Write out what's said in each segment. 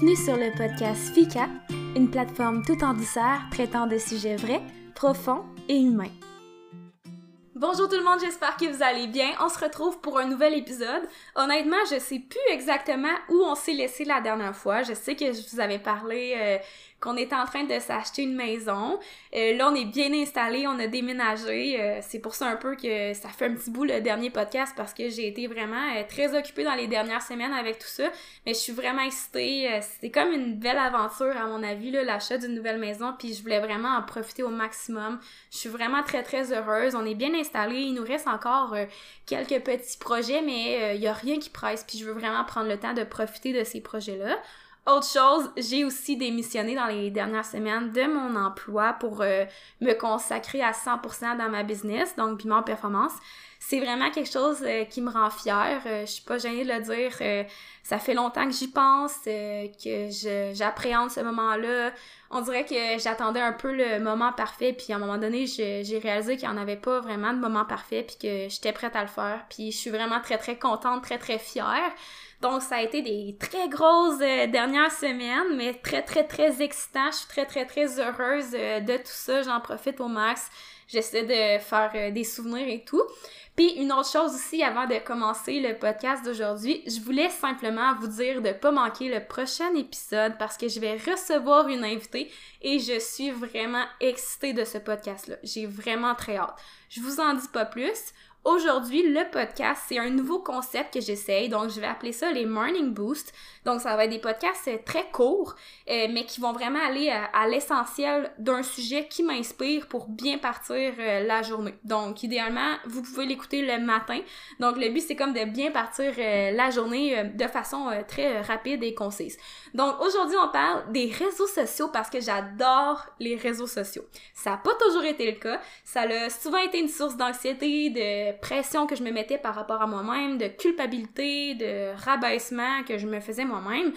Bienvenue sur le podcast FICA, une plateforme tout en douceur traitant de sujets vrais, profonds et humains. Bonjour tout le monde, j'espère que vous allez bien. On se retrouve pour un nouvel épisode. Honnêtement, je sais plus exactement où on s'est laissé la dernière fois. Je sais que je vous avais parlé euh, qu'on était en train de s'acheter une maison. Euh, là, on est bien installé, on a déménagé. Euh, c'est pour ça un peu que ça fait un petit bout le dernier podcast parce que j'ai été vraiment euh, très occupée dans les dernières semaines avec tout ça. Mais je suis vraiment excitée. c'est comme une belle aventure à mon avis, l'achat d'une nouvelle maison. Puis je voulais vraiment en profiter au maximum. Je suis vraiment très très heureuse. On est bien installé. Il nous reste encore quelques petits projets, mais il y a rien qui presse. Puis je veux vraiment prendre le temps de profiter de ces projets-là. Autre chose, j'ai aussi démissionné dans les dernières semaines de mon emploi pour euh, me consacrer à 100% dans ma business, donc Piment Performance. C'est vraiment quelque chose euh, qui me rend fière. Euh, je suis pas gênée de le dire. ça fait longtemps que j'y pense, que j'appréhende ce moment-là. On dirait que j'attendais un peu le moment parfait, puis à un moment donné, j'ai réalisé qu'il n'y en avait pas vraiment de moment parfait, puis que j'étais prête à le faire. Puis je suis vraiment très très contente, très très fière. Donc, ça a été des très grosses euh, dernières semaines, mais très, très, très excitant. Je suis très, très, très heureuse euh, de tout ça. J'en profite au max. J'essaie de faire euh, des souvenirs et tout. Puis une autre chose aussi avant de commencer le podcast d'aujourd'hui, je voulais simplement vous dire de pas manquer le prochain épisode parce que je vais recevoir une invitée et je suis vraiment excitée de ce podcast-là. J'ai vraiment très hâte. Je vous en dis pas plus. Aujourd'hui, le podcast, c'est un nouveau concept que j'essaye, donc je vais appeler ça les Morning Boost. Donc ça va être des podcasts euh, très courts, euh, mais qui vont vraiment aller à, l'essentiel d'un sujet qui m'inspire pour bien partir euh, la journée. Donc idéalement, vous pouvez l'écouter le matin. Donc le but, c'est comme de bien partir la journée de façon très rapide et concise. Donc aujourd'hui, on parle des réseaux sociaux parce que j'adore les réseaux sociaux. Ça n'a pas toujours été le cas. Ça a souvent été une source d'anxiété, de pression que je me mettais par rapport à moi-même, de culpabilité, de rabaissement que je me faisais moi-même.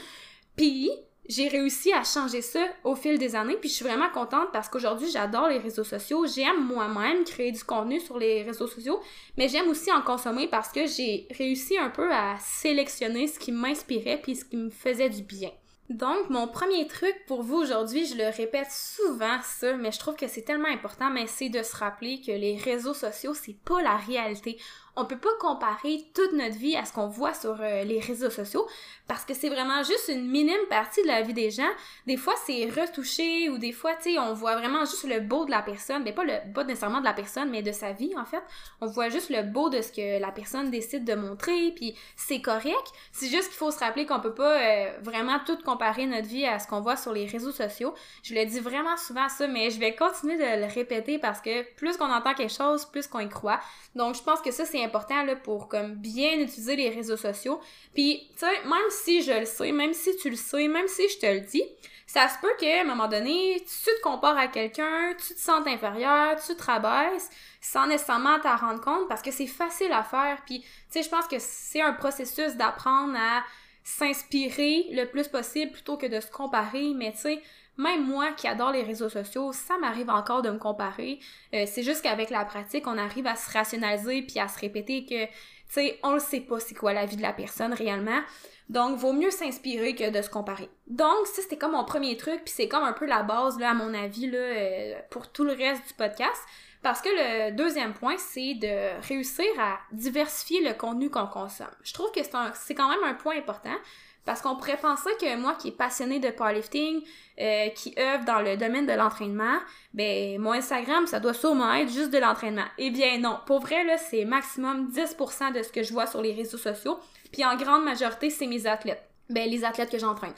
Puis, j'ai réussi à changer ça au fil des années, puis je suis vraiment contente parce qu'aujourd'hui, j'adore les réseaux sociaux. J'aime moi-même créer du contenu sur les réseaux sociaux, mais j'aime aussi en consommer parce que j'ai réussi un peu à sélectionner ce qui m'inspirait puis ce qui me faisait du bien. Donc, mon premier truc pour vous aujourd'hui, je le répète souvent ça, mais je trouve que c'est tellement important, mais c'est de se rappeler que les réseaux sociaux, c'est pas la réalité on peut pas comparer toute notre vie à ce qu'on voit sur euh, les réseaux sociaux parce que c'est vraiment juste une minime partie de la vie des gens. Des fois, c'est retouché ou des fois, tu sais, on voit vraiment juste le beau de la personne, mais pas le beau nécessairement de la personne, mais de sa vie en fait. On voit juste le beau de ce que la personne décide de montrer, puis c'est correct. C'est juste qu'il faut se rappeler qu'on peut pas euh, vraiment tout comparer notre vie à ce qu'on voit sur les réseaux sociaux. Je le dis vraiment souvent ça, mais je vais continuer de le répéter parce que plus qu'on entend quelque chose, plus qu'on y croit. Donc, je pense que ça, c'est important là, pour comme bien utiliser les réseaux sociaux. Puis, tu sais, même si je le sais, même si tu le sais, même si je te le dis, ça se peut qu'à un moment donné, tu te compares à quelqu'un, tu te sens inférieur, tu te rabaisses, sans nécessairement t'en rendre compte parce que c'est facile à faire. Puis, tu sais, je pense que c'est un processus d'apprendre à s'inspirer le plus possible plutôt que de se comparer, mais tu sais, même moi qui adore les réseaux sociaux, ça m'arrive encore de me comparer. Euh, c'est juste qu'avec la pratique, on arrive à se rationaliser puis à se répéter que, tu sais, on ne sait pas c'est quoi la vie de la personne réellement. Donc, vaut mieux s'inspirer que de se comparer. Donc, ça, c'était comme mon premier truc, puis c'est comme un peu la base, là, à mon avis, euh, pour tout le reste du podcast. Parce que le deuxième point, c'est de réussir à diversifier le contenu qu'on consomme. Je trouve que c'est quand même un point important parce qu'on pourrait penser que moi qui est passionné de powerlifting, euh, qui œuvre dans le domaine de l'entraînement, ben mon Instagram, ça doit sûrement être juste de l'entraînement. Eh bien non, pour vrai, là, c'est maximum 10% de ce que je vois sur les réseaux sociaux, puis en grande majorité, c'est mes athlètes. Ben les athlètes que j'entraîne.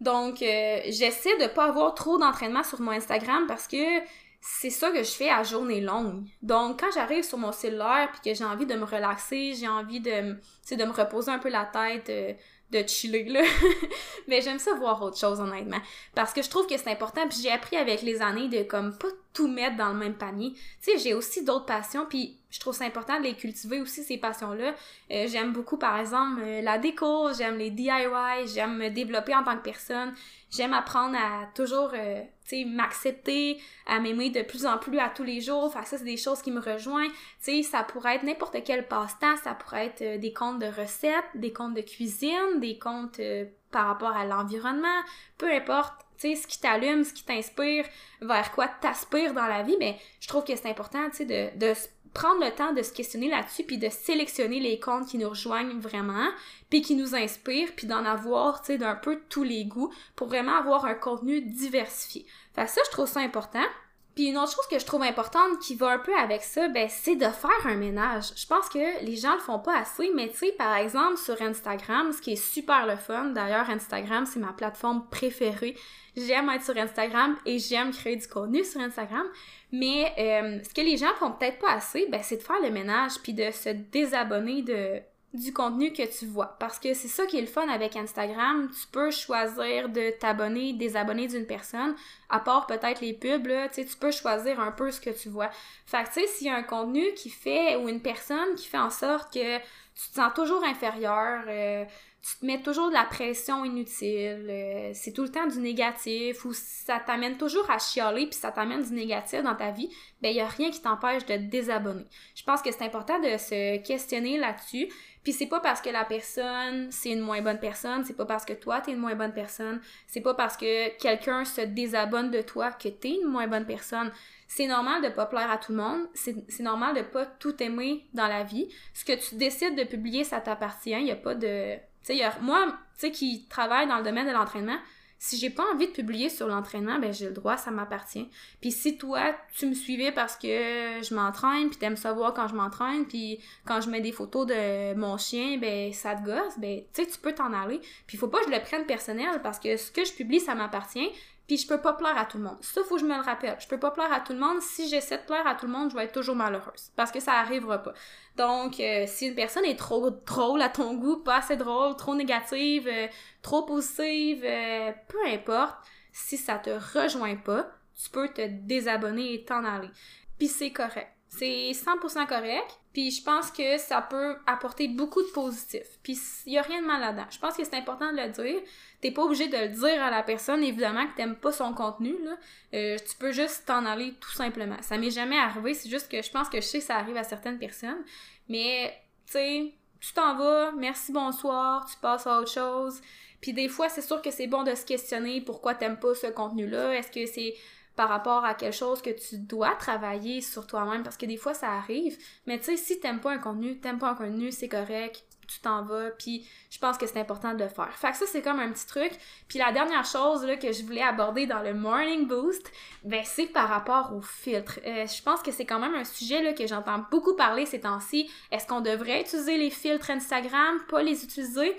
Donc, euh, j'essaie de pas avoir trop d'entraînement sur mon Instagram parce que c'est ça que je fais à journée longue. Donc, quand j'arrive sur mon cellulaire puis que j'ai envie de me relaxer, j'ai envie de, de me reposer un peu la tête, euh, de chiller, là. Mais j'aime ça voir autre chose, honnêtement. Parce que je trouve que c'est important, puis j'ai appris avec les années de, comme, pas tout mettre dans le même panier. Tu sais, j'ai aussi d'autres passions, puis je trouve ça important de les cultiver aussi, ces passions-là. Euh, j'aime beaucoup, par exemple, euh, la déco, j'aime les DIY, j'aime me développer en tant que personne, j'aime apprendre à toujours, euh, tu sais, m'accepter, à m'aimer de plus en plus à tous les jours. Enfin, ça, c'est des choses qui me rejoignent. Tu sais, ça pourrait être n'importe quel passe-temps, ça pourrait être des comptes de recettes, des comptes de cuisine, des comptes euh, par rapport à l'environnement, peu importe, ce qui t'allume, ce qui t'inspire, vers quoi t'aspires dans la vie, mais je trouve que c'est important, de, prendre le temps de se questionner là-dessus, puis de sélectionner les comptes qui nous rejoignent vraiment, puis qui nous inspirent, puis d'en avoir, tu d'un peu tous les goûts, pour vraiment avoir un contenu diversifié. Ça, je trouve ça important. Puis une autre chose que je trouve importante qui va un peu avec ça, ben c'est de faire un ménage. Je pense que les gens le font pas assez, mais tu sais, par exemple, sur Instagram, ce qui est super le fun, d'ailleurs, Instagram, c'est ma plateforme préférée. J'aime être sur Instagram et j'aime créer du contenu sur Instagram. Mais euh, ce que les gens font peut-être pas assez, ben c'est de faire le ménage puis de se désabonner de du contenu que tu vois. Parce que c'est ça qui est le fun avec Instagram. Tu peux choisir de t'abonner, désabonner d'une personne, à part peut-être les pubs, là, tu peux choisir un peu ce que tu vois. Fait que, tu sais, s'il y a un contenu qui fait, ou une personne qui fait en sorte que tu te sens toujours inférieur, euh, tu te mets toujours de la pression inutile, euh, c'est tout le temps du négatif, ou ça t'amène toujours à chialer, puis ça t'amène du négatif dans ta vie, ben il y a rien qui t'empêche de te désabonner. Je pense que c'est important de se questionner là-dessus, puis c'est pas parce que la personne, c'est une moins bonne personne, c'est pas parce que toi, t'es une moins bonne personne, c'est pas parce que quelqu'un se désabonne de toi que t'es une moins bonne personne. C'est normal de pas plaire à tout le monde, c'est normal de pas tout aimer dans la vie. Ce que tu décides de publier, ça t'appartient, il y a pas de... Tu sais, moi, tu sais, qui travaille dans le domaine de l'entraînement, si j'ai pas envie de publier sur l'entraînement, ben j'ai le droit, ça m'appartient. Puis si toi, tu me suivais parce que je m'entraîne, puis t'aimes savoir quand je m'entraîne, puis quand je mets des photos de mon chien, ben ça te gosse, ben tu sais, tu peux t'en aller. Puis faut pas que je le prenne personnel parce que ce que je publie, ça m'appartient. Puis je peux pas plaire à tout le monde. Ça, faut que je me le rappelle. Je peux pas plaire à tout le monde. Si j'essaie de plaire à tout le monde, je vais être toujours malheureuse. Parce que ça arrivera pas. Donc, euh, si une personne est trop drôle à ton goût, pas assez drôle, trop négative, euh, trop positive, euh, peu importe, si ça te rejoint pas, tu peux te désabonner et t'en aller. Puis c'est correct. C'est 100% correct. Puis je pense que ça peut apporter beaucoup de positif. Puis il y a rien de mal là-dedans. Je pense que c'est important de le dire. T'es pas obligé de le dire à la personne, évidemment, que t'aimes pas son contenu, là. Euh, tu peux juste t'en aller tout simplement. Ça m'est jamais arrivé, c'est juste que je pense que je sais que ça arrive à certaines personnes. Mais, tu sais, tu t'en vas, merci, bonsoir, tu passes à autre chose. Puis des fois, c'est sûr que c'est bon de se questionner pourquoi t'aimes pas ce contenu-là. Est-ce que c'est par rapport à quelque chose que tu dois travailler sur toi-même parce que des fois ça arrive. Mais tu sais, si t'aimes pas un contenu, t'aimes pas un contenu, c'est correct, tu t'en vas, puis je pense que c'est important de le faire. Fait que ça, c'est comme un petit truc. Puis la dernière chose que je voulais aborder dans le Morning Boost, ben c'est par rapport aux filtres. Euh, je pense que c'est quand même un sujet là, que j'entends beaucoup parler ces temps-ci. Est-ce qu'on devrait utiliser les filtres Instagram, pas les utiliser?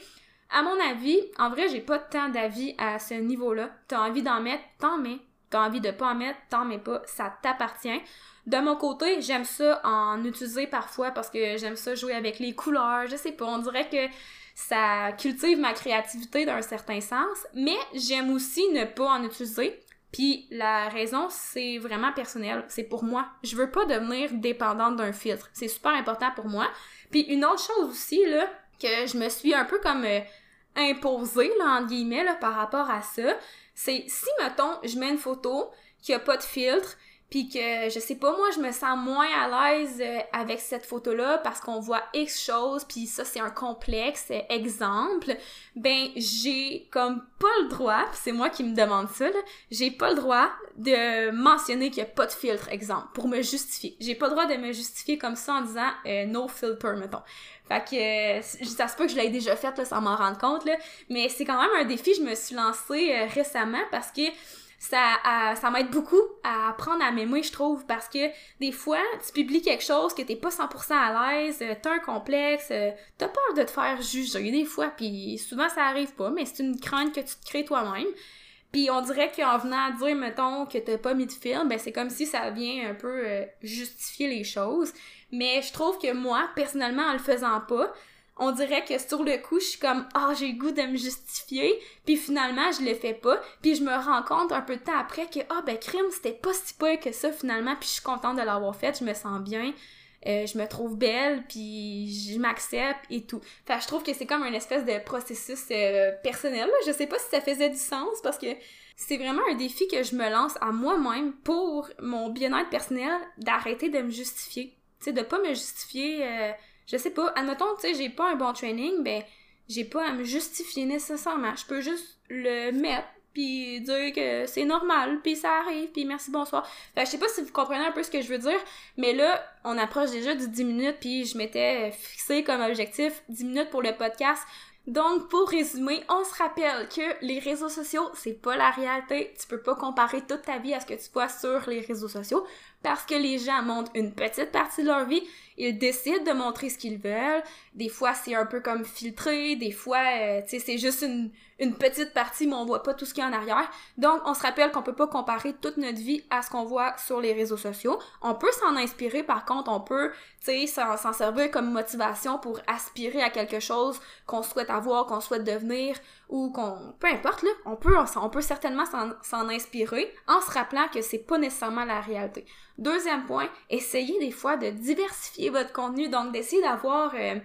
À mon avis, en vrai, j'ai pas tant d'avis à ce niveau-là. T'as envie d'en mettre, t'en mets t'as envie de pas en mettre, t'en mets pas, ça t'appartient. De mon côté, j'aime ça en utiliser parfois parce que j'aime ça jouer avec les couleurs, je sais pas, on dirait que ça cultive ma créativité d'un certain sens, mais j'aime aussi ne pas en utiliser. Puis la raison, c'est vraiment personnel, c'est pour moi. Je veux pas devenir dépendante d'un filtre. C'est super important pour moi. Puis une autre chose aussi là que je me suis un peu comme euh, imposée là en guillemets là par rapport à ça, c'est si, mettons, je mets une photo qui a pas de filtre, puis que je sais pas moi je me sens moins à l'aise euh, avec cette photo là parce qu'on voit X choses puis ça c'est un complexe euh, exemple. Ben j'ai comme pas le droit c'est moi qui me demande ça j'ai pas le droit de mentionner qu'il y a pas de filtre exemple pour me justifier. J'ai pas le droit de me justifier comme ça en disant euh, no filter mettons. Fait que ça se peut que je l'ai déjà fait là, sans m'en rendre compte là mais c'est quand même un défi je me suis lancé récemment parce que ça, ça m'aide beaucoup à apprendre à m'aimer, je trouve, parce que des fois, tu publies quelque chose que t'es pas 100% à l'aise, euh, t'as un complexe, euh, t'as peur de te faire juger des fois, puis souvent ça arrive pas, mais c'est une crainte que tu te crées toi-même. Puis on dirait qu'en venant à dire, mettons, que t'as pas mis de film, ben c'est comme si ça vient un peu euh, justifier les choses. Mais je trouve que moi, personnellement, en le faisant pas, on dirait que sur le coup, je suis comme ah, j'ai le goût de me justifier, puis finalement, je le fais pas, puis je me rends compte un peu de temps après que ah ben crime, c'était pas si pire que ça finalement, puis je suis contente de l'avoir fait, je me sens bien. Euh, je me trouve belle, puis je m'accepte et tout. Fait je trouve que c'est comme un espèce de processus euh, personnel. Je sais pas si ça faisait du sens parce que c'est vraiment un défi que je me lance à moi-même pour mon bien-être personnel d'arrêter de me justifier. Tu sais, de pas me justifier. Euh, je sais pas, admettons, tu sais, j'ai pas un bon training, ben, j'ai pas à me justifier nécessairement. Je peux juste le mettre puis dire que c'est normal, puis ça arrive, puis merci, bonsoir. Fait je sais pas si vous comprenez un peu ce que je veux dire, mais là, on approche déjà du 10 minutes, puis je m'étais fixé comme objectif 10 minutes pour le podcast. Donc, pour résumer, on se rappelle que les réseaux sociaux, c'est pas la réalité. Tu peux pas comparer toute ta vie à ce que tu vois sur les réseaux sociaux parce que les gens montrent une petite partie de leur vie, ils décident de montrer ce qu'ils veulent. Des fois, c'est un peu comme filtré, des fois, euh, tu sais, c'est juste une, une petite partie, mais on voit pas tout ce qu'il y a en arrière. Donc, on se rappelle qu'on peut pas comparer toute notre vie à ce qu'on voit sur les réseaux sociaux. On peut s'en inspirer, par contre, on peut, tu sais, s'en servir comme motivation pour aspirer à quelque chose qu'on souhaite avoir, qu'on souhaite devenir, ou qu'on... Peu importe, là, on peut, on peut certainement s'en inspirer en se rappelant que c'est pas nécessairement la réalité. Deuxième point, essayez des fois de diversifier votre contenu, donc d'essayer d'avoir... Euh,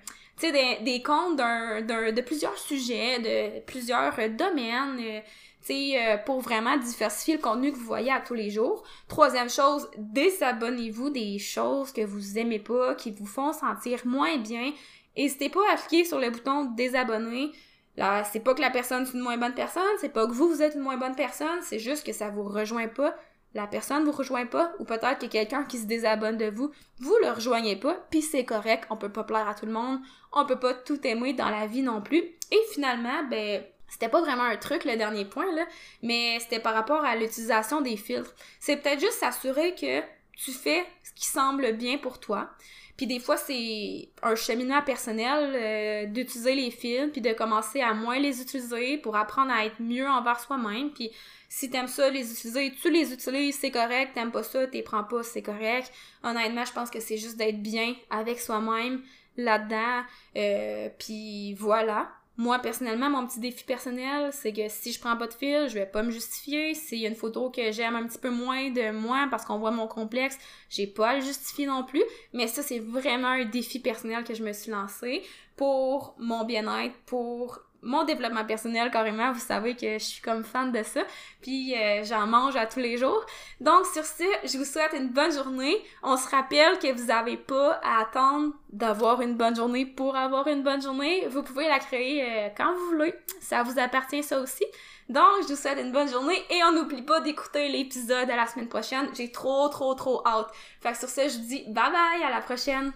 sais, des, des comptes d'un, d'un, de plusieurs sujets, de plusieurs domaines, euh, tu sais, euh, pour vraiment diversifier le contenu que vous voyez à tous les jours. Troisième chose, désabonnez-vous des choses que vous aimez pas, qui vous font sentir moins bien. N'hésitez pas à cliquer sur le bouton désabonner. Là, c'est pas que la personne est une moins bonne personne, c'est pas que vous, vous êtes une moins bonne personne, c'est juste que ça vous rejoint pas la personne vous rejoint pas, ou peut-être qu'il y a quelqu'un qui se désabonne de vous, vous le rejoignez pas, puis c'est correct, on peut pas plaire à tout le monde, on peut pas tout aimer dans la vie non plus. Et finalement, ben, c'était pas vraiment un truc le dernier point là, mais c'était par rapport à l'utilisation des filtres. C'est peut-être juste s'assurer que tu fais ce qui semble bien pour toi. Puis des fois, c'est un cheminement personnel euh, d'utiliser les filtres, puis de commencer à moins les utiliser pour apprendre à être mieux envers soi-même. Puis si t'aimes ça, les utiliser, tu les utilises, c'est correct. T'aimes pas ça, t'es prends pas, c'est correct. Honnêtement, je pense que c'est juste d'être bien avec soi-même là-dedans. Euh, puis voilà. Moi, personnellement, mon petit défi personnel, c'est que si je prends pas de fil, je vais pas me justifier. S'il y a une photo que j'aime un petit peu moins de moi parce qu'on voit mon complexe, j'ai pas à le justifier non plus. Mais ça, c'est vraiment un défi personnel que je me suis lancé pour mon bien-être, pour mon développement personnel carrément, vous savez que je suis comme fan de ça, puis euh, j'en mange à tous les jours. Donc sur ce, je vous souhaite une bonne journée. On se rappelle que vous n'avez pas à attendre d'avoir une bonne journée pour avoir une bonne journée. Vous pouvez la créer euh, quand vous voulez. Ça vous appartient ça aussi. Donc, je vous souhaite une bonne journée et on n'oublie pas d'écouter l'épisode à la semaine prochaine. J'ai trop, trop, trop hâte. Fait que sur ce, je vous dis bye bye, à la prochaine!